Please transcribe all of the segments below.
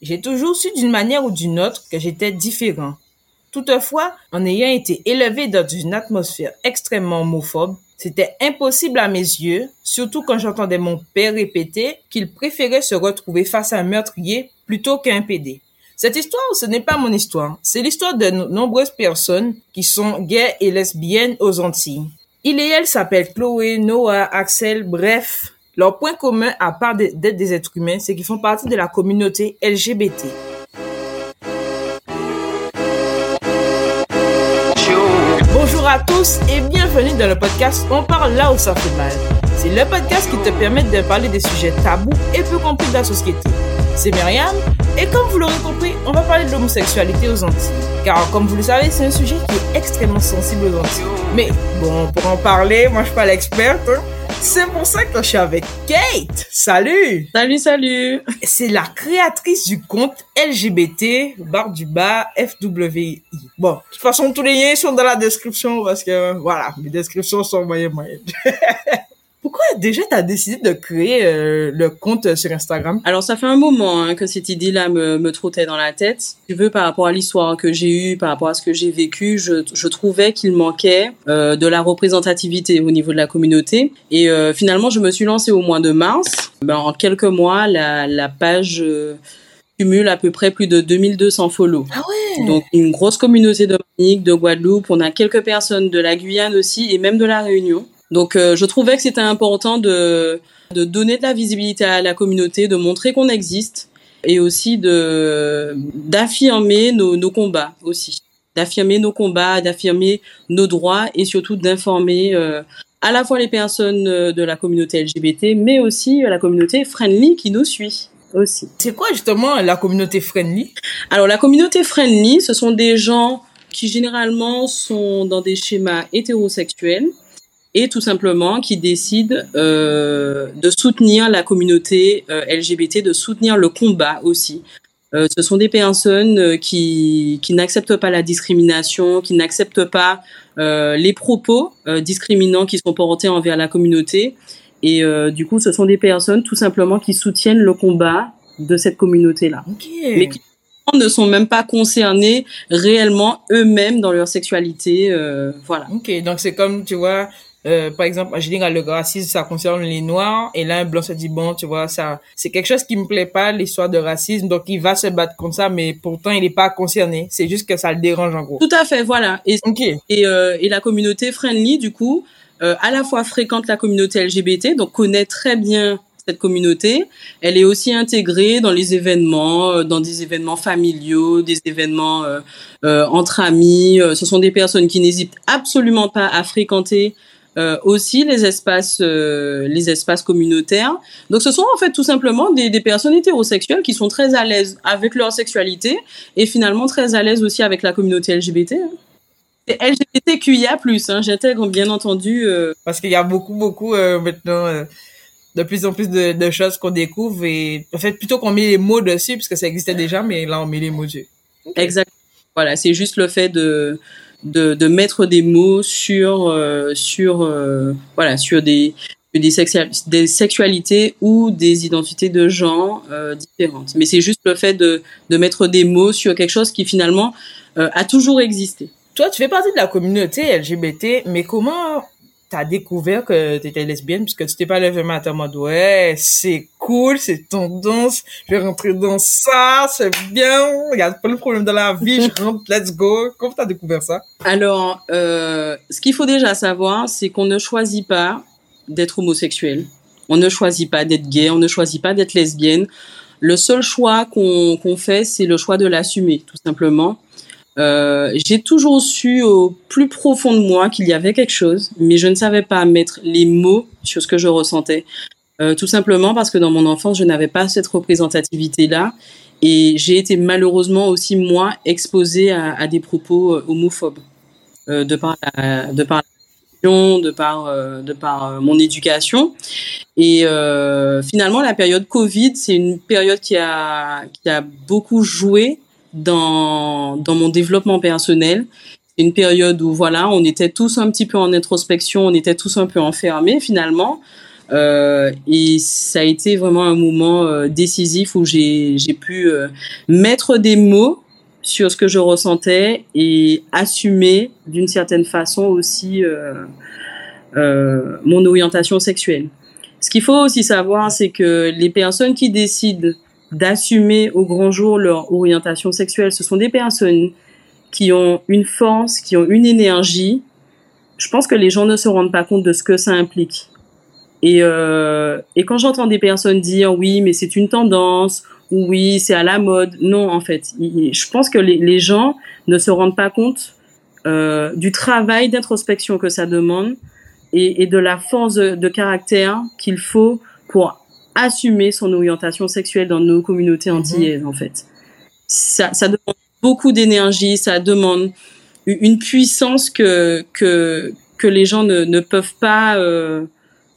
J'ai toujours su d'une manière ou d'une autre que j'étais différent. Toutefois, en ayant été élevé dans une atmosphère extrêmement homophobe, c'était impossible à mes yeux, surtout quand j'entendais mon père répéter qu'il préférait se retrouver face à un meurtrier plutôt qu'un PD. Cette histoire, ce n'est pas mon histoire, c'est l'histoire de nombreuses personnes qui sont gays et lesbiennes aux Antilles. Il et elle s'appellent Chloé, Noah, Axel, bref, leur point commun, à part d'être des êtres humains, c'est qu'ils font partie de la communauté LGBT. Bonjour à tous et bienvenue dans le podcast On parle là où ça fait mal. C'est le podcast qui te permet de parler des sujets tabous et peu compris de la société. C'est Myriam et comme vous l'aurez compris, on va parler de l'homosexualité aux Antilles. Car comme vous le savez, c'est un sujet qui est extrêmement sensible aux Antilles. Mais bon, pour en parler, moi je suis pas l'experte. Hein. C'est pour ça que je suis avec Kate. Salut. Salut, salut. C'est la créatrice du compte LGBT barre du bas FWI. Bon, de toute façon, tous les liens sont dans la description parce que voilà, mes descriptions sont moyennes moyennes. Pourquoi déjà tu as décidé de créer euh, le compte sur Instagram? Alors ça fait un moment hein, que cette idée-là me, me trottait dans la tête. Tu veux par rapport à l'histoire que j'ai eue, par rapport à ce que j'ai vécu, je, je trouvais qu'il manquait euh, de la représentativité au niveau de la communauté. Et euh, finalement, je me suis lancée au mois de mars. Ben, en quelques mois, la, la page euh, cumule à peu près plus de 2200 follow. Ah ouais Donc une grosse communauté de Martinique, de Guadeloupe. On a quelques personnes de la Guyane aussi et même de la Réunion. Donc euh, je trouvais que c'était important de, de donner de la visibilité à la communauté, de montrer qu'on existe et aussi de d'affirmer nos, nos combats aussi, d'affirmer nos combats, d'affirmer nos droits et surtout d'informer euh, à la fois les personnes de la communauté LGBT, mais aussi la communauté friendly qui nous suit aussi. C'est quoi justement la communauté friendly? Alors la communauté friendly, ce sont des gens qui généralement sont dans des schémas hétérosexuels et tout simplement qui décident euh, de soutenir la communauté euh, LGBT, de soutenir le combat aussi. Euh, ce sont des personnes euh, qui, qui n'acceptent pas la discrimination, qui n'acceptent pas euh, les propos euh, discriminants qui sont portés envers la communauté. Et du coup, ce sont des personnes tout simplement qui soutiennent le combat de cette communauté-là. Okay. Mais qui ne sont même pas concernés réellement eux-mêmes dans leur sexualité. voilà. Ok, donc c'est comme, tu vois, euh, par exemple, en général, le racisme, ça concerne les noirs, et là, un blanc se dit, bon, tu vois, ça, c'est quelque chose qui me plaît pas, l'histoire de racisme, donc il va se battre contre ça, mais pourtant, il n'est pas concerné. C'est juste que ça le dérange, en gros. Tout à fait, voilà. Et, okay. et, euh, et la communauté friendly, du coup, euh, à la fois fréquente la communauté LGBT, donc connaît très bien cette communauté. Elle est aussi intégrée dans les événements, euh, dans des événements familiaux, des événements euh, euh, entre amis. Ce sont des personnes qui n'hésitent absolument pas à fréquenter euh, aussi les espaces, euh, les espaces communautaires. Donc, ce sont en fait tout simplement des, des, personnes hétérosexuelles qui sont très à l'aise avec leur sexualité et finalement très à l'aise aussi avec la communauté LGBT. C'est LGBTQIA+, hein, j'intègre bien entendu. Euh... Parce qu'il y a beaucoup, beaucoup euh, maintenant euh, de plus en plus de, de choses qu'on découvre et en fait plutôt qu'on met les mots dessus parce que ça existait déjà, mais là on met les mots dessus. Okay. Exactement. Voilà, c'est juste le fait de de, de mettre des mots sur euh, sur euh, voilà sur des des, des sexualités ou des identités de genre euh, différentes. Mais c'est juste le fait de, de mettre des mots sur quelque chose qui finalement euh, a toujours existé. Toi, tu fais partie de la communauté LGBT, mais comment t'as découvert que t'étais lesbienne puisque tu t'es pas levé matin en mode ouais c'est cool c'est tendance je vais rentrer dans ça c'est bien il y a pas de problème dans la vie je rentre let's go. Comment t'as découvert ça? Alors euh, ce qu'il faut déjà savoir c'est qu'on ne choisit pas d'être homosexuel. On ne choisit pas d'être gay on ne choisit pas d'être lesbienne. Le seul choix qu'on qu fait c'est le choix de l'assumer tout simplement euh, j'ai toujours su au plus profond de moi qu'il y avait quelque chose, mais je ne savais pas mettre les mots sur ce que je ressentais. Euh, tout simplement parce que dans mon enfance, je n'avais pas cette représentativité-là. Et j'ai été malheureusement aussi, moi, exposée à, des propos euh, homophobes de par la, de de par, de par mon éducation. Et finalement, la période Covid, c'est une période qui a, qui a beaucoup joué dans, dans mon développement personnel. Une période où voilà, on était tous un petit peu en introspection, on était tous un peu enfermés finalement. Euh, et ça a été vraiment un moment euh, décisif où j'ai pu euh, mettre des mots sur ce que je ressentais et assumer d'une certaine façon aussi mon orientation sexuelle. Ce qu'il faut aussi savoir, c'est que les personnes qui décident d'assumer au grand jour leur orientation sexuelle, ce sont des personnes qui ont une force, qui ont une énergie. Je pense que les gens ne se rendent pas compte de ce que ça implique. Et, euh, et quand j'entends des personnes dire oui, mais c'est une tendance, ou oui, c'est à la mode, non, en fait, je pense que les, gens ne se rendent pas compte euh, du travail d'introspection que ça demande et, de la force de caractère qu'il faut pour assumer son orientation sexuelle dans nos communautés mhm. antillaises, en fait. Ça, ça demande beaucoup d'énergie, ça demande une puissance que, que, que les gens ne, ne peuvent pas euh,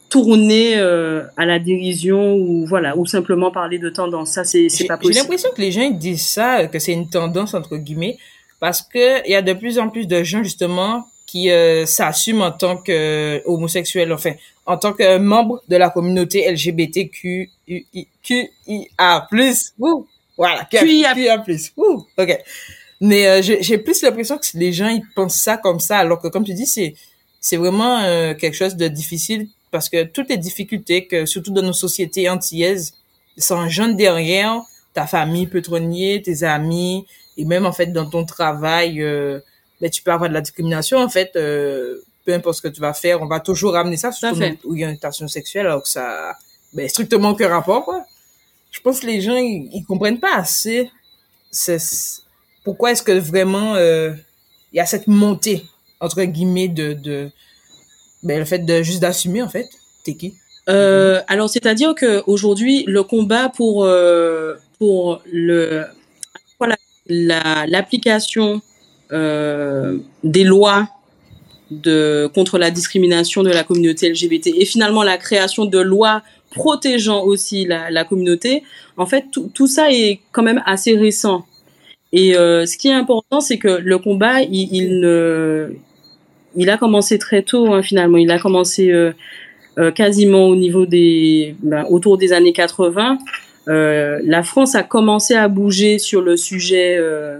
tourner euh, à la dérision ou voilà ou simplement parler de tendance ça c'est c'est pas possible j'ai l'impression que les gens ils disent ça que c'est une tendance entre guillemets parce que il y a de plus en plus de gens justement qui euh, s'assument en tant que homosexuel enfin en tant que membre de la communauté LGBTQIA+. Ouh, voilà, QIA+. plus. Ouh, OK. Mais euh, j'ai plus l'impression que les gens ils pensent ça comme ça alors que comme tu dis c'est c'est vraiment quelque chose de difficile parce que toutes les difficultés que, surtout dans nos sociétés antillaises, sont jeunes derrière, ta famille peut te renier, tes amis, et même en fait dans ton travail, euh, ben, tu peux avoir de la discrimination en fait. Euh, peu importe ce que tu vas faire, on va toujours ramener ça sur ton orientation sexuelle alors que ça ben, strictement aucun rapport. Quoi. Je pense que les gens ils, ils comprennent pas assez pourquoi est-ce que vraiment euh, il y a cette montée entre guillemets de, de ben, le fait de juste d'assumer en fait. T'es qui? Euh, Alors c'est-à-dire que aujourd'hui le combat pour pour le l'application des lois de contre la discrimination de la communauté LGBT et finalement la création de lois protégeant aussi la, la communauté. En fait, tout, ça est quand même assez récent. Et euh, ce qui est important, c'est que le combat, il, il ne il a commencé très tôt hein, finalement. Il a commencé euh, euh, quasiment au niveau des ben, autour des années 80. Euh, la France a commencé à bouger sur le sujet euh, euh,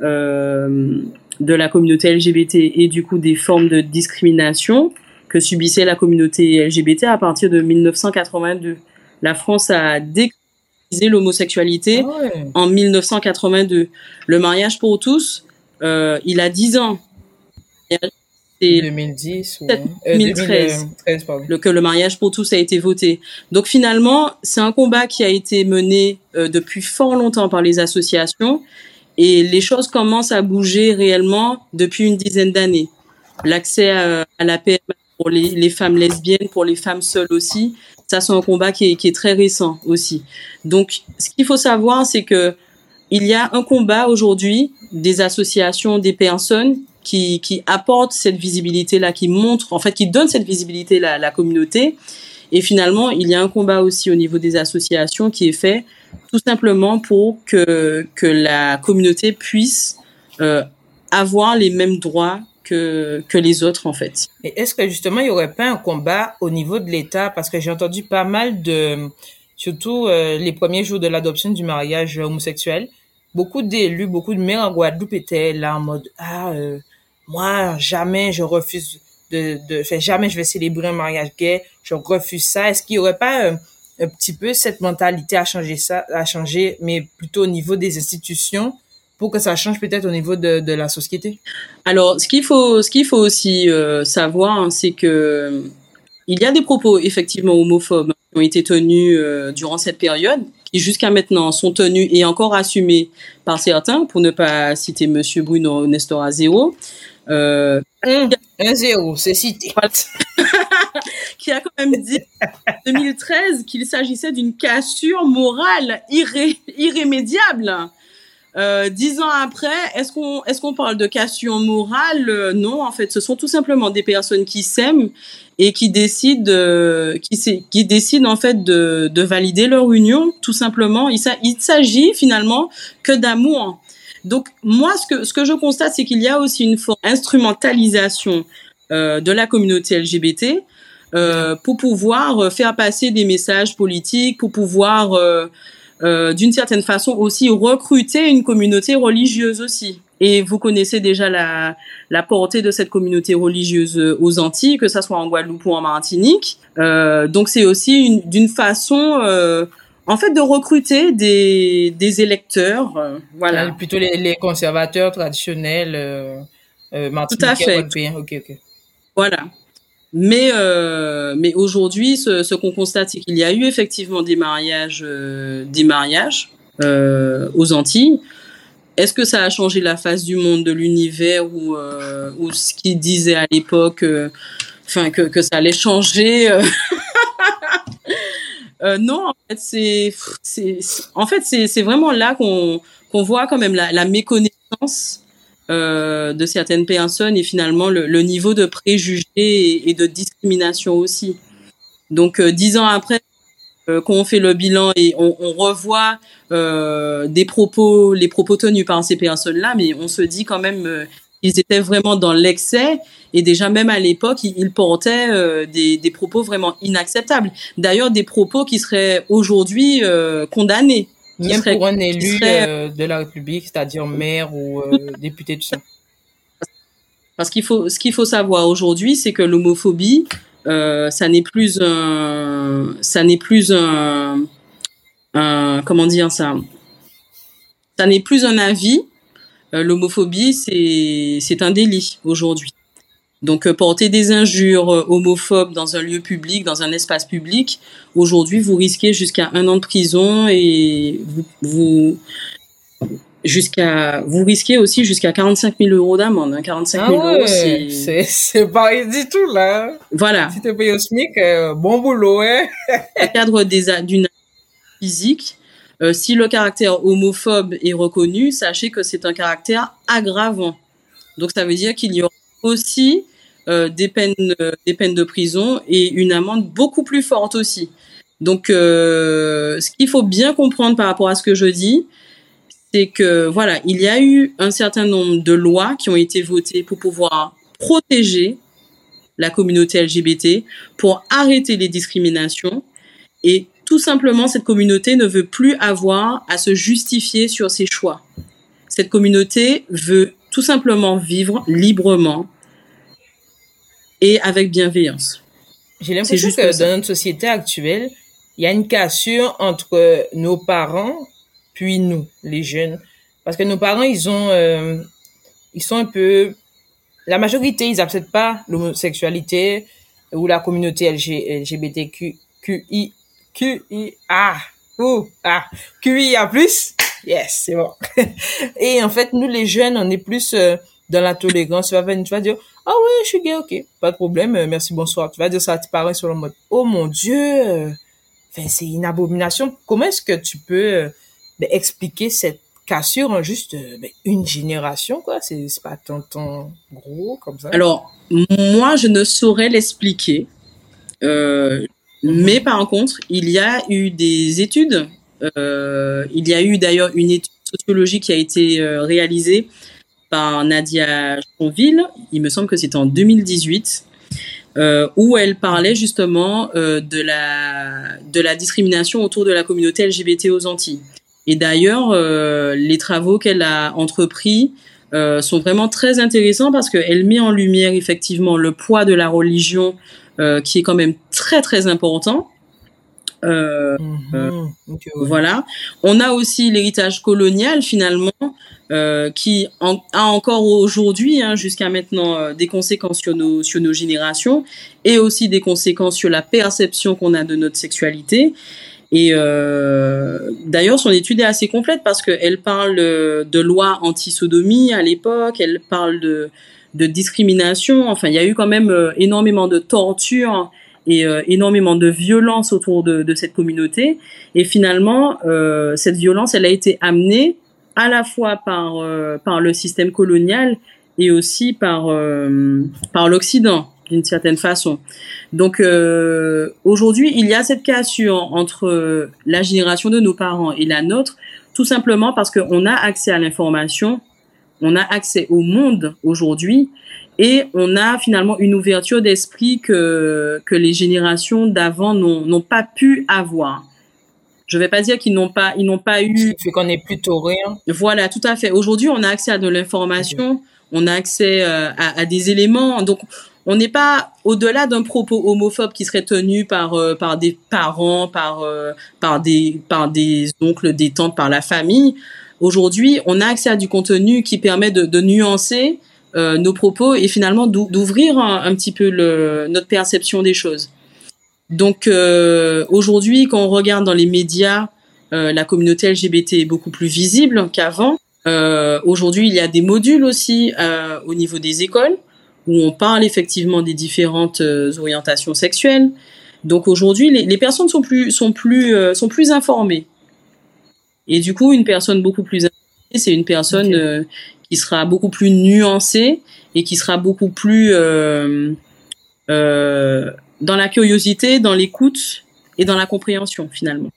de la communauté LGBT et du coup des formes de discrimination que subissait la communauté LGBT à partir de 1982. La France a décriminalisé l'homosexualité ah en 1982. Le mariage pour tous, euh, il a 10 ans. 2010 ou 2013, euh, le, que le mariage pour tous a été voté. Donc finalement, c'est un combat qui a été mené euh, depuis fort longtemps par les associations et les choses commencent à bouger réellement depuis une dizaine d'années. L'accès à, la PMA pour les, femmes lesbiennes, pour les femmes seules aussi, ça c'est un combat qui est, très récent aussi. Donc ce qu'il faut savoir, c'est que il y a un combat aujourd'hui des associations, des personnes qui, qui apporte cette visibilité-là, qui montre, en fait, qui donne cette visibilité-là à la communauté. Et finalement, il y a un combat aussi au niveau des associations qui est fait tout simplement pour que, que la communauté puisse euh, avoir les mêmes droits que, que les autres, en fait. Et est-ce que justement, il n'y aurait pas un combat au niveau de l'État? Parce que j'ai entendu pas mal de, surtout euh, les premiers jours de l'adoption du mariage homosexuel, beaucoup d'élus, beaucoup de maires en Guadeloupe étaient là en mode, ah, euh, moi, jamais je refuse de, de fait, jamais je vais célébrer un mariage gay, je refuse ça. Est-ce qu'il y aurait pas un, un, petit peu cette mentalité à changer ça, à changer, mais plutôt au niveau des institutions pour que ça change peut-être au niveau de, de la société? Alors, ce qu'il faut, ce qu'il faut aussi euh, savoir, hein, c'est que il y a des propos effectivement homophobes qui ont été tenus euh, durant cette période, qui jusqu'à maintenant sont tenus et encore assumés par certains, pour ne pas citer Monsieur Bruno Nestor Azeo. Euh, un, zéro, c'est cité. qui a quand même dit en 2013 qu'il s'agissait d'une cassure morale irré irrémédiable. Euh, dix ans après, est-ce qu'on est-ce qu'on parle de cassure morale? Euh, Non, en fait, ce sont tout simplement des personnes qui s'aiment et qui décident euh, qui qui décident en fait de, de valider leur union, tout simplement. Il, il s'agit finalement que d'amour. Donc moi, ce que, ce que je constate, c'est qu'il y a aussi une forme d'instrumentalisation euh, de la communauté LGBT euh, pour pouvoir faire passer des messages politiques, pour pouvoir, euh, d'une certaine façon, aussi recruter une communauté religieuse aussi. Et vous connaissez déjà la, la portée de cette communauté religieuse aux Antilles, que ça soit en Guadeloupe ou en Martinique. Euh, donc c'est aussi d'une façon, euh, en fait, de recruter des, des électeurs. Euh, voilà. Ah, plutôt les, les, conservateurs traditionnels euh, euh Tout à fait. Ok, ok. Voilà. Mais euh, mais aujourd'hui, ce, ce qu'on constate, c'est qu'il y a eu effectivement des mariages, des mariages aux Antilles. Est-ce que ça a changé la face du monde, de l'univers ou, euh, ou ce qu'ils disaient à l'époque, euh, enfin que, que ça allait changer euh? Non, en fait c'est en fait c'est vraiment là qu'on voit quand même la, la méconnaissance de certaines personnes et finalement le, le niveau de préjugés et, de discrimination aussi. Donc dix ans après, euh, quand on fait le bilan et on, on revoit euh, des propos, les propos tenus par ces personnes-là, mais on se dit quand même euh, ils étaient vraiment dans l'excès et déjà même à l'époque ils, portaient euh, des, des, propos vraiment inacceptables. D'ailleurs des propos qui seraient aujourd'hui euh, condamnés. Même pour un élu de la République, c'est-à-dire maire ou député de ça. Parce qu'il faut, ce qu'il faut savoir aujourd'hui, c'est que l'homophobie, euh, ça n'est plus un, ça n'est plus un, un, comment dire ça, ça n'est plus un avis. Euh, L'homophobie, c'est, c'est un délit aujourd'hui. Donc euh, porter des injures euh, homophobes dans un lieu public, dans un espace public, aujourd'hui vous risquez jusqu'à un an de prison et vous, vous jusqu'à vous risquez aussi jusqu'à 45 000 euros d'amende. Hein. 45 000 ah euros, c'est c'est pas du tout là. Voilà. Si tu payes au SMIC, euh, bon boulot, hein. Dans cadre d'une physique, euh, si le caractère homophobe est reconnu, sachez que c'est un caractère aggravant. Donc ça veut dire qu'il y aura aussi euh, des peines euh, des peines de prison et une amende beaucoup plus forte aussi. Donc ce qu'il faut bien comprendre par rapport à ce que je dis, c'est que voilà, il y a eu un certain nombre de lois qui ont été votées pour pouvoir protéger la communauté LGBT, pour arrêter les discriminations et tout simplement cette communauté ne veut plus avoir à se justifier sur ses choix. Cette communauté veut tout simplement vivre librement et avec bienveillance. J'ai l'impression que dans notre société actuelle, il y a une cassure entre nos parents puis nous, les jeunes. Parce que nos parents, ils ont, euh, ils sont un peu, la majorité, ils n'acceptent pas l'homosexualité ou la communauté LG, LGBTQ, QI, QI, ah, QIA plus? Yes, c'est bon. Et en fait, nous, les jeunes, on est plus euh, dans la tolérance. Tu vas, venir, tu vas dire, ah ouais, je suis gay, ok, pas de problème, euh, merci, bonsoir. Tu vas dire ça à tes parents sur le mode, oh mon Dieu, c'est une abomination. Comment est-ce que tu peux expliquer cette cassure en juste euh, ben, une génération, quoi? C'est pas tant, tant gros comme ça. Alors, moi, je ne saurais l'expliquer. Euh, mais par contre, il y a eu des études. Euh, il y a eu d'ailleurs une étude sociologique qui a été euh, réalisée par Nadia Chonville. Il me semble que c'était en 2018. Euh, où elle parlait justement euh, de la de la discrimination autour de la communauté LGBT aux Antilles. Et d'ailleurs, les travaux qu'elle a entrepris sont vraiment très intéressants parce qu'elle met en lumière effectivement le poids de la religion qui est quand même très très important. Euh, mmh, Voilà. On a aussi l'héritage colonial finalement euh, qui en, a encore aujourd'hui, hein, jusqu'à maintenant, des conséquences sur nos, sur nos générations et aussi des conséquences sur la perception qu'on a de notre sexualité. Et euh, d'ailleurs, son étude est assez complète parce qu'elle parle de loi anti-sodomie à l'époque, elle parle de, de discrimination. Enfin, il y a eu quand même euh, énormément de torture et euh, énormément de violence autour de, de, cette communauté. Et finalement, euh, cette violence, elle a été amenée à la fois par, euh, par le système colonial et aussi par, par l'Occident d'une certaine façon. Donc euh, aujourd'hui, il y a cette cassure entre la génération de nos parents et la nôtre, tout simplement parce qu'on a accès à l'information on a accès au monde aujourd'hui et on a finalement une ouverture d'esprit que, que les générations d'avant n'ont pas pu avoir. Je vais pas dire qu'ils n'ont pas, ils n'ont pas eu. fait qu'on est plutôt rien. Voilà, tout à fait. Aujourd'hui, on a accès à de l'information, on a accès euh, à, à, des éléments. Donc, on n'est pas au-delà d'un propos homophobe qui serait tenu par euh, par des parents, par euh, par des par des oncles, des tantes, par la famille. Aujourd'hui, on a accès à du contenu qui permet de, de nuancer nos propos et finalement d'ouvrir un, petit peu le, notre perception des choses. Donc euh, aujourd'hui, quand on regarde dans les médias, euh, la communauté LGBT est beaucoup plus visible qu'avant. Euh, aujourd'hui, il y a des modules aussi euh, au niveau des écoles où on parle effectivement des différentes euh, orientations sexuelles. Donc aujourd'hui, les, les, personnes sont plus sont plus euh, sont plus informées. Et du coup, une personne beaucoup plus informée, c'est une personne okay. qui sera beaucoup plus nuancée et qui sera beaucoup plus dans la curiosité, dans l'écoute et dans la compréhension finalement,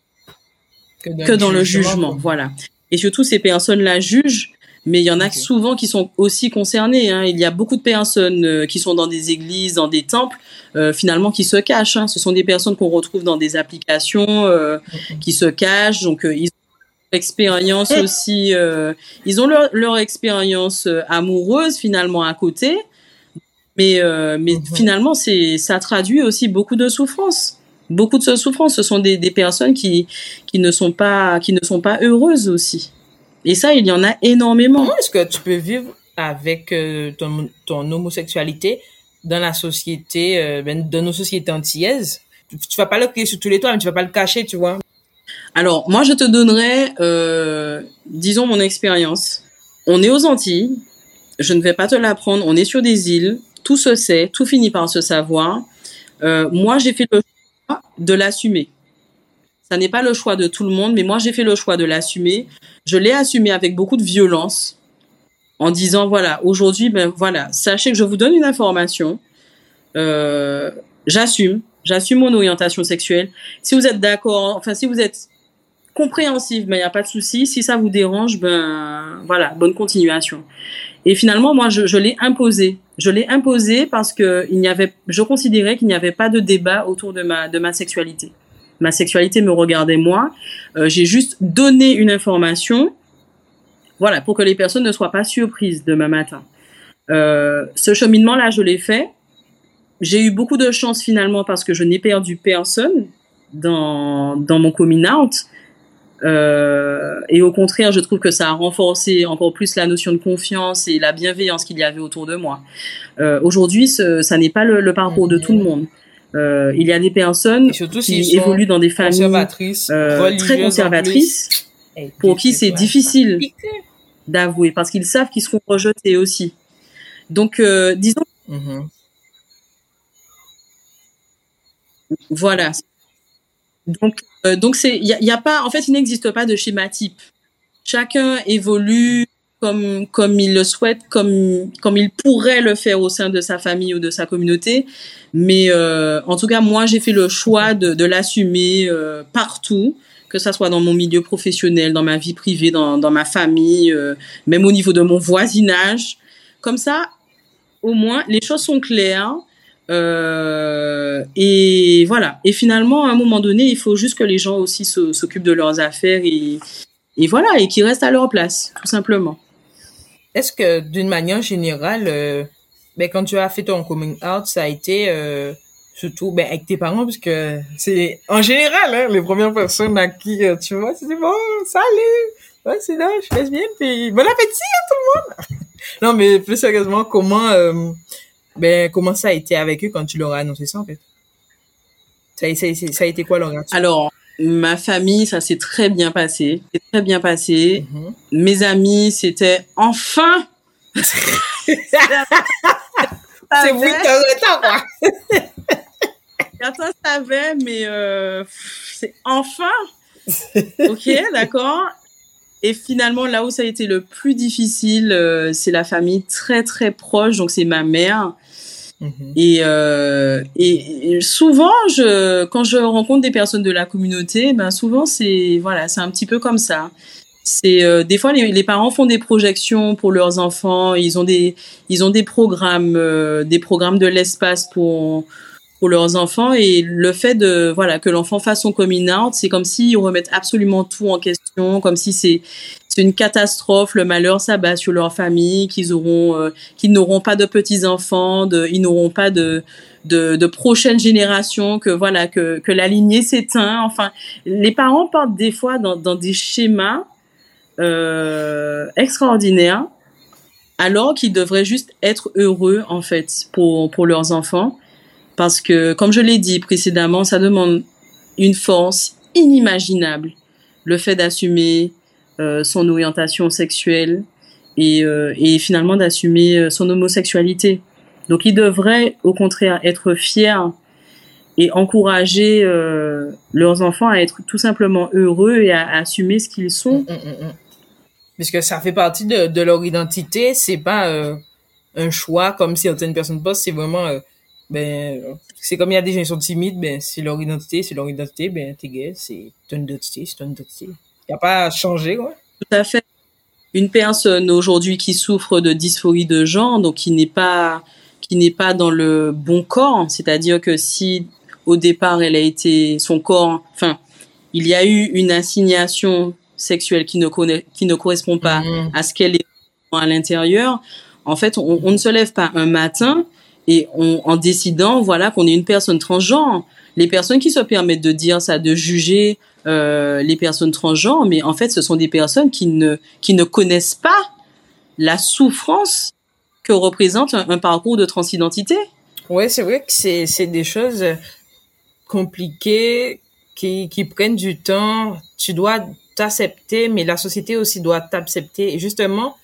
que dans, que dans le jugement. voilà. Et surtout, ces personnes-là jugent, mais il y en a okay. souvent qui sont aussi concernées. Hein. Il y a beaucoup de personnes euh, qui sont dans des églises, dans des temples, euh, finalement qui se cachent. Hein. Ce sont des personnes qu'on retrouve dans des applications euh, okay. qui se cachent. Donc, euh, ils expérience aussi. Euh, ils ont leur, leur expérience euh, amoureuse finalement à côté. Mais euh, mais mmh. finalement c'est ça traduit aussi beaucoup de souffrance beaucoup de souffrance ce sont des, des personnes qui qui ne sont pas qui ne sont pas heureuses aussi. Et ça il y en a énormément. Comment est-ce que tu peux vivre avec euh, ton, ton homosexualité dans la société euh, ben, dans nos sociétés antillaises? Tu, tu vas pas le crier sur tous les toits mais tu vas pas le cacher tu vois alors moi je te donnerai euh, disons mon expérience on est aux Antilles je ne vais pas te l'apprendre on est sur des îles tout se sait, tout finit par se savoir. Euh, moi, j'ai fait le choix de l'assumer. Ça n'est pas le choix de tout le monde, mais moi, j'ai fait le choix de l'assumer. Je l'ai assumé avec beaucoup de violence, en disant voilà, aujourd'hui, ben voilà, sachez que je vous donne une information. Euh, j'assume, j'assume mon orientation sexuelle. Si vous êtes d'accord, enfin, si vous êtes compréhensif, ben il y a pas de souci. Si ça vous dérange, ben voilà, bonne continuation. Et finalement, moi, je, je l'ai imposé. Je l'ai imposé parce que il n'y avait, je considérais qu'il n'y avait pas de débat autour de ma de ma sexualité. Ma sexualité me regardait moi. Euh, J'ai juste donné une information, voilà, pour que les personnes ne soient pas surprises demain matin. Euh, ce cheminement-là, je l'ai fait. J'ai eu beaucoup de chance finalement parce que je n'ai perdu personne dans dans mon coming out. Euh, et au contraire, je trouve que ça a renforcé encore plus la notion de confiance et la bienveillance qu'il y avait autour de moi. Euh, Aujourd'hui, ça n'est pas le, le parcours de tout le monde. Euh, il y a des personnes qui évoluent dans des familles euh, très conservatrices, pour qui c'est difficile d'avouer, parce qu'ils savent qu'ils seront rejetés aussi. Donc, euh, disons... Mmh. Voilà. Donc, euh, donc c'est, il y a, pas, en fait, il n'existe pas de schéma type. Chacun évolue comme comme il le souhaite, comme comme il pourrait le faire au sein de sa famille ou de sa communauté. Mais euh, en tout cas, moi, j'ai fait le choix de, de l'assumer euh, partout, que ça soit dans mon milieu professionnel, dans ma vie privée, dans dans ma famille, euh, même au niveau de mon voisinage. Comme ça, au moins, les choses sont claires. Euh, et voilà. Et finalement, à un moment donné, il faut juste que les gens aussi s'occupent de leurs affaires et, et voilà, et qu'ils restent à leur place, tout simplement. Est-ce que d'une manière générale, euh, ben, quand tu as fait ton coming out, ça a été euh, surtout ben, avec tes parents, parce que c'est en général hein, les premières personnes à qui euh, tu vois, c'est bon, salut, ouais, c'est là, je suis lesbienne, puis bon appétit à tout le monde. non, mais plus sérieusement, comment ben, comment ça a été avec eux quand tu leur as annoncé ça, en fait? Ça, ça, ça a été quoi leur réaction? Alors, ma famille, ça s'est très bien passé. C'est très bien passé. Mm -hmm. Mes amis, c'était enfin! c'est vous qui avez temps, quoi! Certains savaient, mais euh, c'est enfin! ok, d'accord. Et finalement, là où ça a été le plus difficile, euh, c'est la famille très très proche, donc c'est ma mère. Mmh. Et, euh, et, et, souvent, je, quand je rencontre des personnes de la communauté, ben souvent c'est voilà, c'est un petit peu comme ça. c'est euh, des fois les, les, parents font des projections pour leurs enfants. Ils ont des ils ont des programmes euh, des programmes de l'espace pour leurs enfants et le fait de voilà que l'enfant fasse son coming out, c'est comme s'ils remettent absolument tout en question, comme si c'est c'est une catastrophe, le malheur s'abat sur leur famille, qu'ils auront euh, qu'ils n'auront pas de petits enfants, ils n'auront pas de de, prochaines générations, que voilà que que la lignée s'éteint. Enfin, les parents partent des fois dans dans des schémas euh, extraordinaires alors qu'ils devraient juste être heureux en fait pour pour leurs enfants parce que comme je l'ai dit précédemment ça demande une force inimaginable. Le fait d'assumer euh, son orientation sexuelle et, euh, et finalement d'assumer euh, son homosexualité. Donc ils devraient au contraire être fiers et encourager euh, leurs enfants à être tout simplement heureux et à, assumer ce qu'ils sont. Mm, mm, mm, Puisque ça fait partie de, de leur identité, c'est pas euh, un choix comme certaines personnes pensent, c'est vraiment euh, ben c'est comme il y a des gens qui sont timides, ben c'est leur identité, c'est leur identité, ben t'es gay, c'est ton identité, c'est ton identité. Il y a pas à changer quoi. Tout à fait. Une personne aujourd'hui qui souffre de dysphorie de genre, donc qui n'est pas qui n'est pas dans le bon corps, c'est-à-dire que si au départ elle a été son corps, enfin il y a eu une assignation sexuelle qui ne connaît, qui ne correspond pas Mhm. à ce qu'elle est à l'intérieur, en fait, on, on ne se lève pas un matin et on, en décidant, voilà, qu'on est une personne transgenre. Les personnes qui se permettent de dire ça, de juger euh, les personnes transgenres, mais en fait, ce sont des personnes qui ne qui ne connaissent pas la souffrance que représente un, parcours de transidentité. Ouais, c'est vrai que c'est c'est des choses compliquées qui qui prennent du temps. Tu dois t'accepter, mais la société aussi doit t'accepter. Et justement,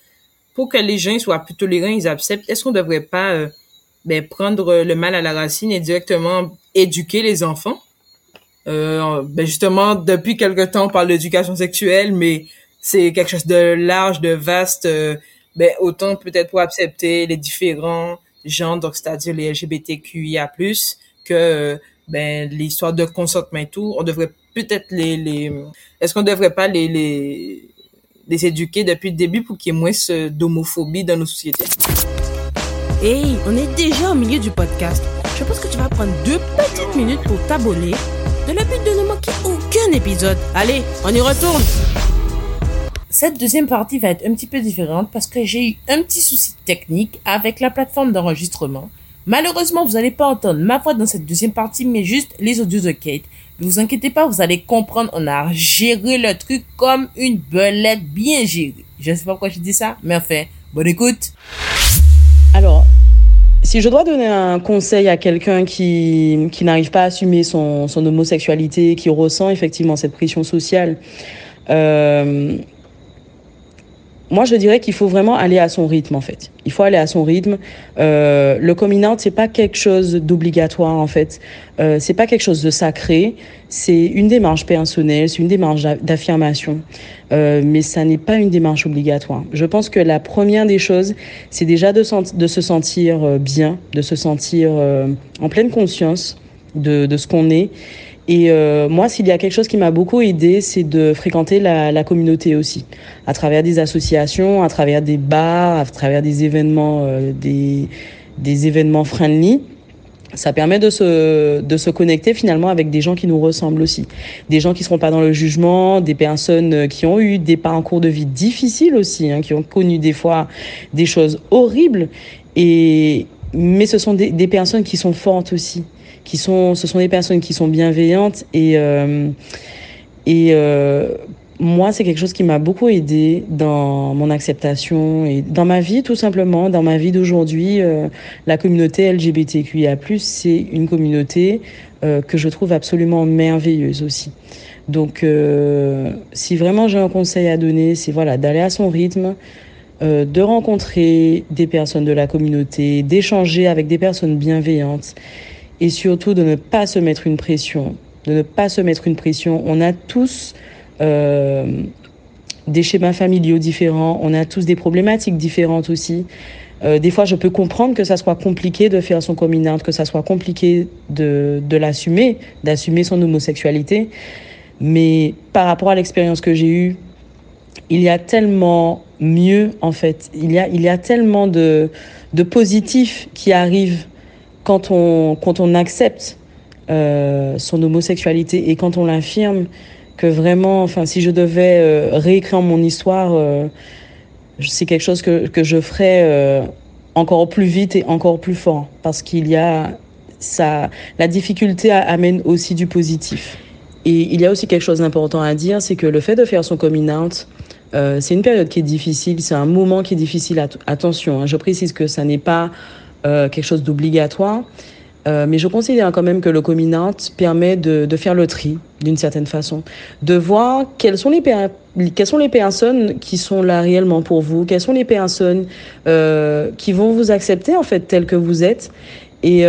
pour que les gens soient plus tolérants, ils acceptent. Est-ce qu'on devrait pas euh, ben, prendre le mal à la racine et directement éduquer les enfants? Euh, ben justement, depuis quelque temps, on parle d'éducation sexuelle, mais c'est quelque chose de large, de vaste. euh, ben, autant peut-être pour accepter les différents genres, donc c'est-à-dire les LGBTQIA+, que euh, ben l'histoire de consentement et tout, on devrait peut-être les, les est-ce qu'on devrait pas les, les les éduquer depuis le début pour qu'il y ait moins d'homophobie dans nos sociétés? Hey, on est déjà au milieu du podcast. Je pense que tu vas prendre deux petites minutes pour t'abonner dans le but de ne manquer aucun épisode. Allez, on y retourne. Cette deuxième partie va être un petit peu différente parce que j'ai eu un petit souci technique avec la plateforme d'enregistrement. Malheureusement, vous n'allez pas entendre ma voix dans cette deuxième partie, mais juste les audios de Kate. Ne vous inquiétez pas, vous allez comprendre, on a géré le truc comme une belette bien gérée. Je ne sais pas pourquoi je dis ça, mais enfin, bonne écoute. Alors, si je dois donner un conseil à quelqu'un qui, n'arrive pas à assumer son, son homosexualité, qui ressent effectivement cette pression sociale, euh, moi je dirais qu'il faut vraiment aller à son rythme en fait. Il faut aller à son rythme. Euh, le coming out c'est pas quelque chose d'obligatoire en fait. Euh, c'est pas quelque chose de sacré. C'est une démarche personnelle, c'est une démarche d'a- d'affirmation, euh, mais ça n'est pas une démarche obligatoire. Je pense que la première des choses, c'est déjà de se sentir euh, bien, de se sentir euh, en pleine conscience de, de ce qu'on est. Et euh, moi, s'il y a quelque chose qui m'a beaucoup aidé, c'est de fréquenter la, la communauté aussi, à travers des associations, à travers des bars, à travers des événements, euh, des, des événements friendly. Ça permet de se, de se connecter finalement avec des gens qui nous ressemblent aussi. Des gens qui ne seront pas dans le jugement, des personnes qui ont eu des parcours de vie difficiles aussi, hein, qui ont connu des fois des choses horribles. Et, mais ce sont des, des personnes qui sont fortes aussi. Qui sont, ce sont des personnes qui sont bienveillantes et, euh, et euh, moi, c'est quelque chose qui m'a beaucoup aidé dans mon acceptation et dans ma vie, tout simplement, dans ma vie d'aujourd'hui. euh, la communauté LGBTQIA+, c'est une communauté euh, que je trouve absolument merveilleuse aussi. Donc, euh, si vraiment j'ai un conseil à donner, c'est voilà, d'aller à son rythme, euh, de rencontrer des personnes de la communauté, d'échanger avec des personnes bienveillantes et surtout de ne pas se mettre une pression. De ne pas se mettre une pression. On a tous euh, des schémas familiaux différents, on a tous des problématiques différentes aussi. Euh, des fois, je peux comprendre que ça soit compliqué de faire son coming out, que ça soit compliqué de, de l'assumer, d'assumer son homosexualité. Mais par rapport à l'expérience que j'ai eue il y a tellement mieux en fait. Il y a, il y a tellement de, de positifs qui arrivent quand on, quand on accepte euh, son homosexualité et quand on l'affirme que vraiment, enfin, si je devais euh, réécrire mon histoire, euh, c'est quelque chose que, que je ferais encore plus vite et encore plus fort parce qu'il y a ça, la difficulté amène aussi du positif. Et il y a aussi quelque chose d'important à dire, c'est que le fait de faire son coming out, c'est une période qui est difficile, c'est un moment qui est difficile. At attention, hein, je précise que ça n'est pas euh, quelque chose d'obligatoire, euh, mais je considère quand même que le coming out permet de, faire le tri d'une certaine façon, de voir quelles sont les quelles sont les personnes qui sont là réellement pour vous, quelles sont les personnes euh, qui vont vous accepter en fait tel que vous êtes. Et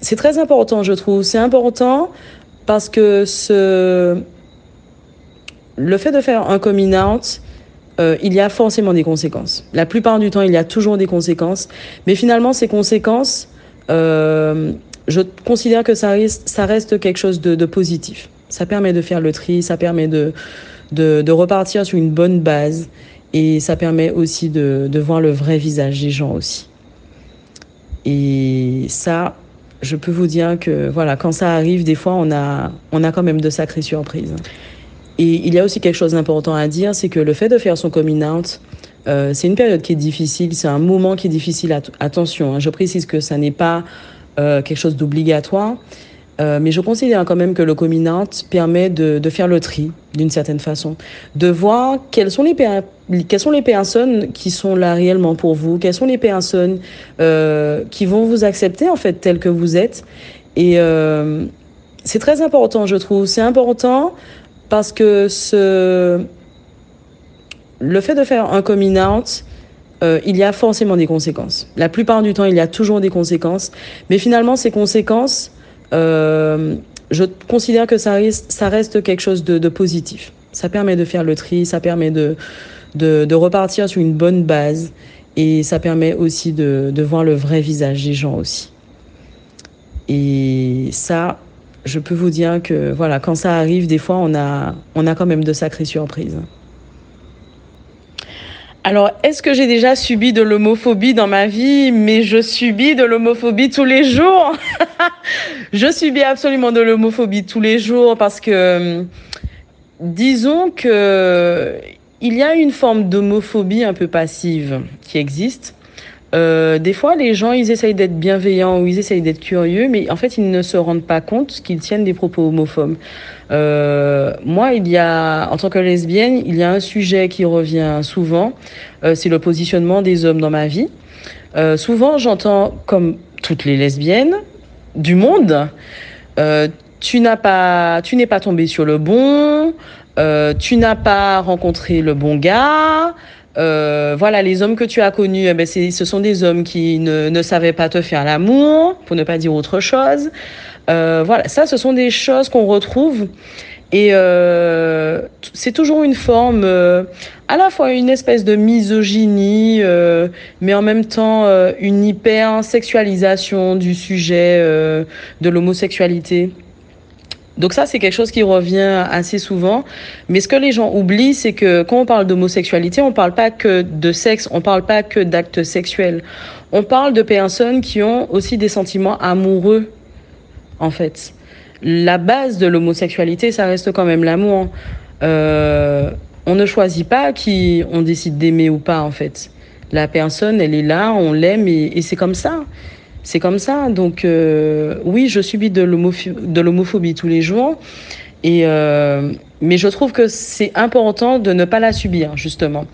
c'est très important, je trouve. C'est important parce que ce le fait de faire un coming out, euh, il y a forcément des conséquences. La plupart du temps, il y a toujours des conséquences. Mais finalement, ces conséquences, euh, je considère que ça reste, quelque chose de, positif. Ça permet de faire le tri, ça permet de, repartir sur une bonne base et ça permet aussi de, de voir le vrai visage des gens aussi. Et ça, je peux vous dire que voilà, quand ça arrive, des fois, on a, on a quand même de sacrées surprises. Et il y a aussi quelque chose d'important à dire, c'est que le fait de faire son coming out, euh, c'est une période qui est difficile, c'est un moment qui est difficile. At attention, hein, je précise que ça n'est pas euh, quelque chose d'obligatoire, euh, mais je considère quand même que le coming out permet de, faire le tri d'une certaine façon, de voir quelles sont les quelles sont les personnes qui sont là réellement pour vous, quelles sont les personnes qui vont vous accepter en fait tel que vous êtes. Et c'est très important, je trouve. C'est important parce que ce... le fait de faire un coming out, euh, il y a forcément des conséquences. La plupart du temps, il y a toujours des conséquences. Mais finalement, ces conséquences, euh, je considère que ça reste, quelque chose de, de, positif. Ça permet de faire le tri, ça permet de, de, de, repartir sur une bonne base et ça permet aussi de, de voir le vrai visage des gens aussi. Et ça, je peux vous dire que voilà, quand ça arrive, des fois, on a, on a quand même de sacrées surprises. Alors, est-ce que j'ai déjà subi de l'homophobie dans ma vie? Mais je subis de l'homophobie tous les jours. je subis absolument de l'homophobie tous les jours parce que, disons que il y a une forme d'homophobie un peu passive qui existe. Euh, des fois, les gens, ils essayent d'être bienveillants ou ils essayent d'être curieux, mais en fait, ils ne se rendent pas compte qu'ils tiennent des propos homophobes. Euh, moi, il y a, en tant que lesbienne, il y a un sujet qui revient souvent, euh, c'est le positionnement des hommes dans ma vie. Souvent, j'entends, comme toutes les lesbiennes du monde, tu n'as pas, tu n'es pas tombé sur le bon, tu n'as pas rencontré le bon gars. Euh, voilà, les hommes que tu as connus, eh ben ce sont des hommes qui ne, ne savaient pas te faire l'amour, pour ne pas dire autre chose. Euh, voilà, ça, ce sont des choses qu'on retrouve. Et euh, c'est toujours une forme, euh, à la fois une espèce de misogynie, euh, mais en même temps une hyper sexualisation du sujet de l'homosexualité. Donc ça, c'est quelque chose qui revient assez souvent. Mais ce que les gens oublient, c'est que quand on parle d'homosexualité, on ne parle pas que de sexe, on ne parle pas que d'actes sexuels. On parle de personnes qui ont aussi des sentiments amoureux, en fait. La base de l'homosexualité, ça reste quand même l'amour. Euh, on ne choisit pas qui on décide d'aimer ou pas, en fait. La personne, elle est là, on l'aime et c'est comme ça. C'est comme ça. Donc, euh, oui, je subis de l'homophobie tous les jours. Et euh, mais je trouve que c'est important de ne pas la subir, justement.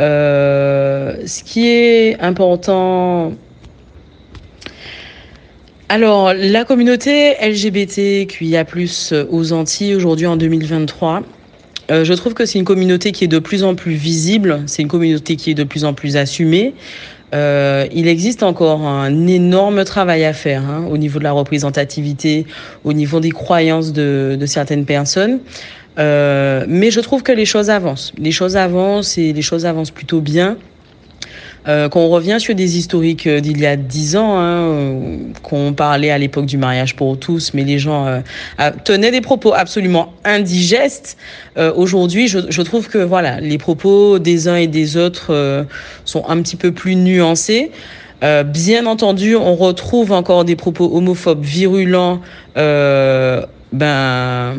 Euh, ce qui est important. Alors, la communauté LGBTQIA, aux Antilles, aujourd'hui en 2023, euh, je trouve que c'est une communauté qui est de plus en plus visible, c'est une communauté qui est de plus en plus assumée. Euh, il existe encore un énorme travail à faire hein, au niveau de la représentativité, au niveau des croyances de, de certaines personnes. Euh, mais je trouve que les choses avancent. Les choses avancent et les choses avancent plutôt bien. Euh, qu'on revient sur des historiques euh, d'il y a dix ans, hein, qu'on parlait à l'époque du mariage pour tous, mais les gens tenaient des propos absolument indigestes. Aujourd'hui, je, je, trouve que voilà, les propos des uns et des autres sont un petit peu plus nuancés. bien entendu, on retrouve encore des propos homophobes virulents ben,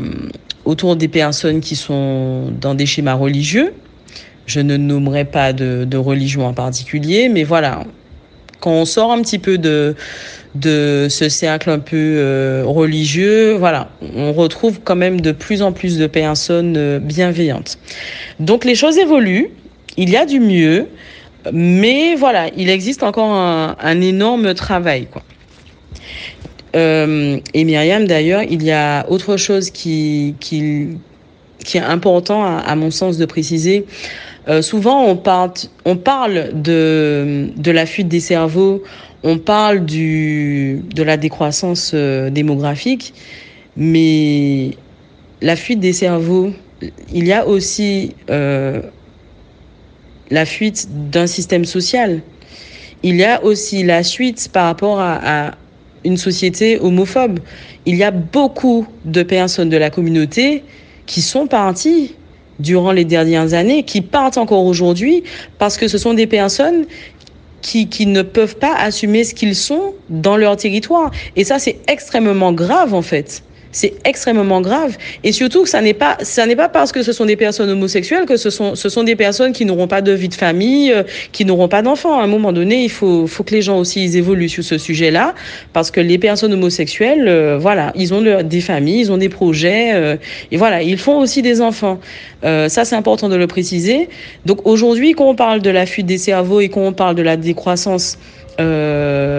autour des personnes qui sont dans des schémas religieux. Je ne nommerai pas de, religion en particulier, mais voilà, quand on sort un petit peu de, de ce cercle un peu euh, religieux, voilà, on retrouve quand même de plus en plus de personnes euh, bienveillantes. Donc les choses évoluent, il y a du mieux, mais voilà, il existe encore un, énorme travail, quoi. Euh, et Myriam, d'ailleurs, il y a autre chose qui, qui, qui est important à, mon sens de préciser. Euh, souvent, on parle, de, la fuite des cerveaux, on parle de la décroissance euh, démographique, mais la fuite des cerveaux, il y a aussi euh, la fuite d'un système social. Il y a aussi la suite par rapport à, à une société homophobe. Il y a beaucoup de personnes de la communauté qui sont parties durant les dernières années, qui partent encore aujourd'hui parce que ce sont des personnes qui, qui ne peuvent pas assumer ce qu'ils sont dans leur territoire. Et ça, c'est extrêmement grave en fait. C'est extrêmement grave. Et surtout ça n'est pas, ça n'est pas parce que ce sont des personnes homosexuelles que ce sont, ce sont des personnes qui n'auront pas de vie de famille, euh, qui n'auront pas d'enfants. À un moment donné, il faut, faut que les gens aussi ils évoluent sur ce sujet-là, parce que les personnes homosexuelles, euh, voilà, ils ont des familles, ils ont des projets, euh, et voilà, ils font aussi des enfants. ça, c'est important de le préciser. Donc aujourd'hui, quand on parle de la fuite des cerveaux et quand on parle de la décroissance euh,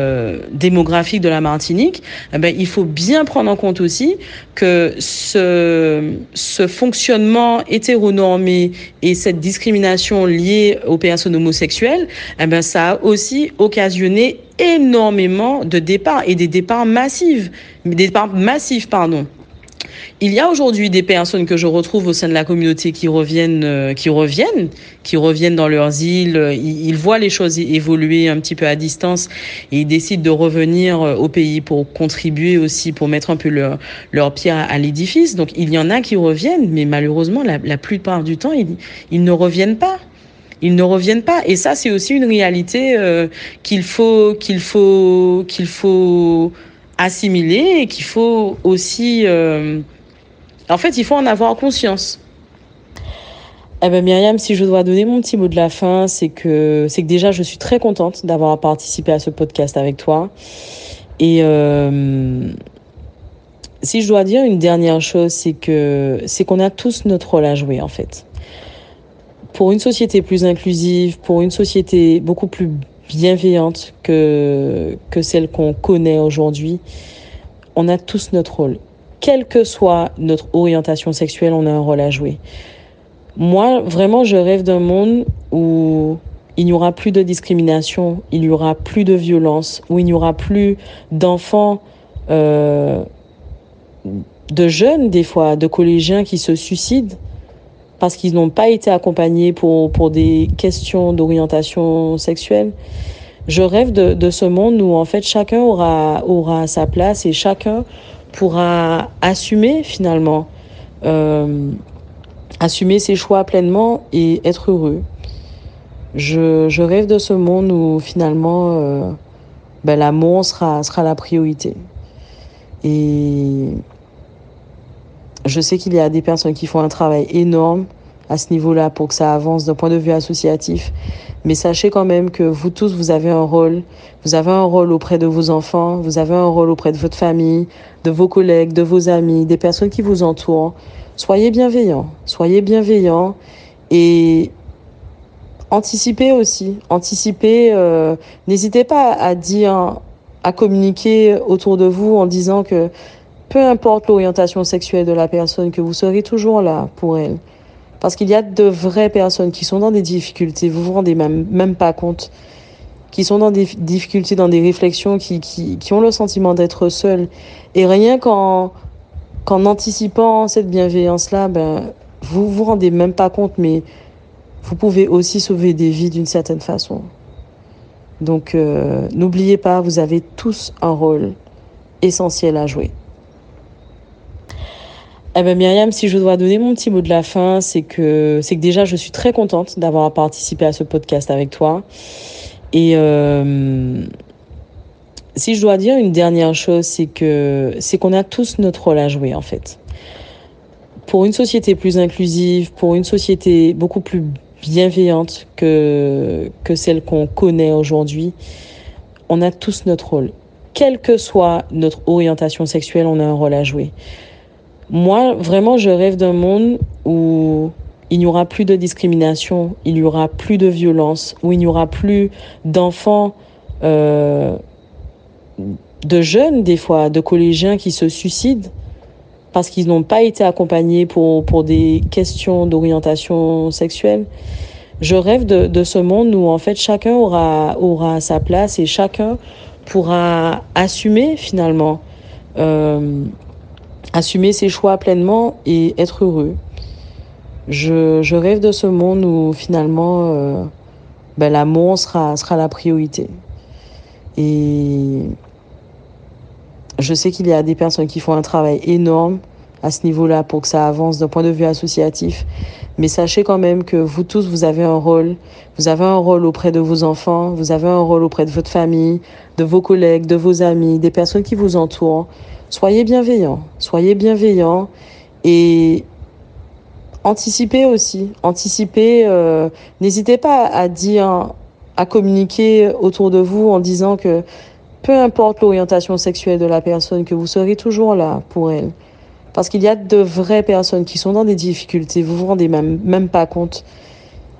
démographique de la Martinique, eh ben, il faut bien prendre en compte aussi que ce, ce fonctionnement hétéronormé et cette discrimination liée aux personnes homosexuelles, eh ben, ça a aussi occasionné énormément de départs et des départs massifs, des départs massifs, pardon. Il y a aujourd'hui des personnes que je retrouve au sein de la communauté qui reviennent, euh, qui reviennent, qui reviennent dans leurs îles. Ils, voient les choses évoluer un petit peu à distance et ils décident de revenir euh, au pays pour contribuer aussi, pour mettre un peu leur, pied à, l'édifice. Donc il y en a qui reviennent, mais malheureusement, la, plupart du temps, ils, ils ne reviennent pas ils ne reviennent pas. Et ça, c'est aussi une réalité euh, qu'il faut, qu'il faut, qu'il faut assimiler et qu'il faut aussi en fait, il faut en avoir conscience. Eh ben Myriam, si je dois donner mon petit mot de la fin, c'est que c'est que déjà je suis très contente d'avoir participé à ce podcast avec toi. Et euh, si je dois dire une dernière chose, c'est que c'est qu'on a tous notre rôle à jouer en fait. Pour une société plus inclusive, pour une société beaucoup plus bienveillante que que celle qu'on connaît aujourd'hui, on a tous notre rôle. Quelle que soit notre orientation sexuelle, on a un rôle à jouer. Moi, vraiment, je rêve d'un monde où il n'y aura plus de discrimination, il n'y aura plus de violence, où il n'y aura plus d'enfants, euh, de jeunes des fois, de collégiens qui se suicident parce qu'ils n'ont pas été accompagnés pour, pour des questions d'orientation sexuelle. Je rêve de, ce monde où en fait chacun aura, aura sa place et chacun pourra assumer finalement, euh, assumer ses choix pleinement et être heureux. Je, je rêve de ce monde où finalement euh, ben, l'amour sera, sera la priorité. Et je sais qu'il y a des personnes qui font un travail énorme à ce niveau-là pour que ça avance d'un point de vue associatif. Mais sachez quand même que vous tous, vous avez un rôle. Vous avez un rôle auprès de vos enfants, vous avez un rôle auprès de votre famille, de vos collègues, de vos amis, des personnes qui vous entourent. Soyez bienveillants, soyez bienveillants et anticipez aussi. Anticipez, euh, n'hésitez pas à dire, à communiquer autour de vous en disant que peu importe l'orientation sexuelle de la personne, que vous serez toujours là pour elle. Parce qu'il y a de vraies personnes qui sont dans des difficultés, vous vous rendez même, même pas compte, qui sont dans des difficultés, dans des réflexions, qui, qui, qui ont le sentiment d'être seuls. Et rien qu'en qu'en anticipant cette bienveillance-là, ben, vous vous rendez même pas compte, mais vous pouvez aussi sauver des vies d'une certaine façon. Donc euh, n'oubliez pas, vous avez tous un rôle essentiel à jouer. Eh ben Myriam, si je dois donner mon petit mot de la fin, c'est que c'est que déjà je suis très contente d'avoir participé à ce podcast avec toi. Et euh, si je dois dire une dernière chose, c'est que c'est qu'on a tous notre rôle à jouer en fait. Pour une société plus inclusive, pour une société beaucoup plus bienveillante que que celle qu'on connaît aujourd'hui, on a tous notre rôle. Quelle que soit notre orientation sexuelle, on a un rôle à jouer. Moi, vraiment, je rêve d'un monde où il n'y aura plus de discrimination, il n'y aura plus de violence, où il n'y aura plus d'enfants, euh, de jeunes des fois, de collégiens qui se suicident parce qu'ils n'ont pas été accompagnés pour, pour des questions d'orientation sexuelle. Je rêve de, de ce monde où en fait chacun aura, aura sa place et chacun pourra assumer finalement. Euh, assumer ses choix pleinement et être heureux. Je, rêve de ce monde où finalement euh, ben, l'amour sera, sera la priorité. Et je sais qu'il y a des personnes qui font un travail énorme à ce niveau-là pour que ça avance d'un point de vue associatif. Mais sachez quand même que vous tous, vous avez un rôle. Vous avez un rôle auprès de vos enfants, vous avez un rôle auprès de votre famille, de vos collègues, de vos amis, des personnes qui vous entourent. Soyez bienveillants, soyez bienveillants et anticipez aussi. Anticipez, euh, n'hésitez pas à dire, à communiquer autour de vous en disant que peu importe l'orientation sexuelle de la personne, que vous serez toujours là pour elle. Parce qu'il y a de vraies personnes qui sont dans des difficultés, vous vous rendez même, même pas compte,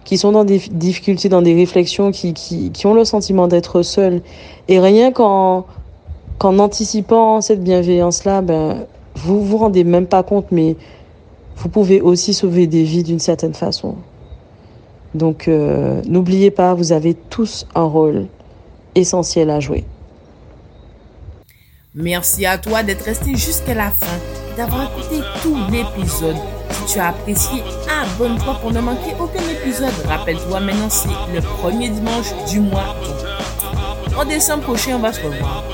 qui sont dans des difficultés, dans des réflexions, qui, qui, qui ont le sentiment d'être seuls. Et rien qu'en qu'en anticipant cette bienveillance-là, ben, vous vous rendez même pas compte, mais vous pouvez aussi sauver des vies d'une certaine façon. Donc, euh, n'oubliez pas, vous avez tous un rôle essentiel à jouer. Merci à toi d'être resté jusqu'à la fin, d'avoir écouté tout l'épisode. Si tu as apprécié, abonne-toi pour ne manquer aucun épisode. Rappelle-toi, maintenant c'est le premier dimanche du mois. En décembre prochain, on va se revoir.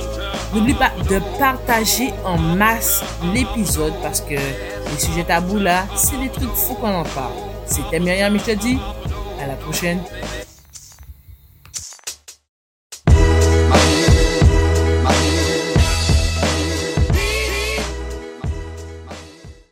N'oublie pas de partager en masse l'épisode parce que les sujets tabous là, c'est des trucs fous qu'on en parle. C'était Myriam je te dis à la prochaine.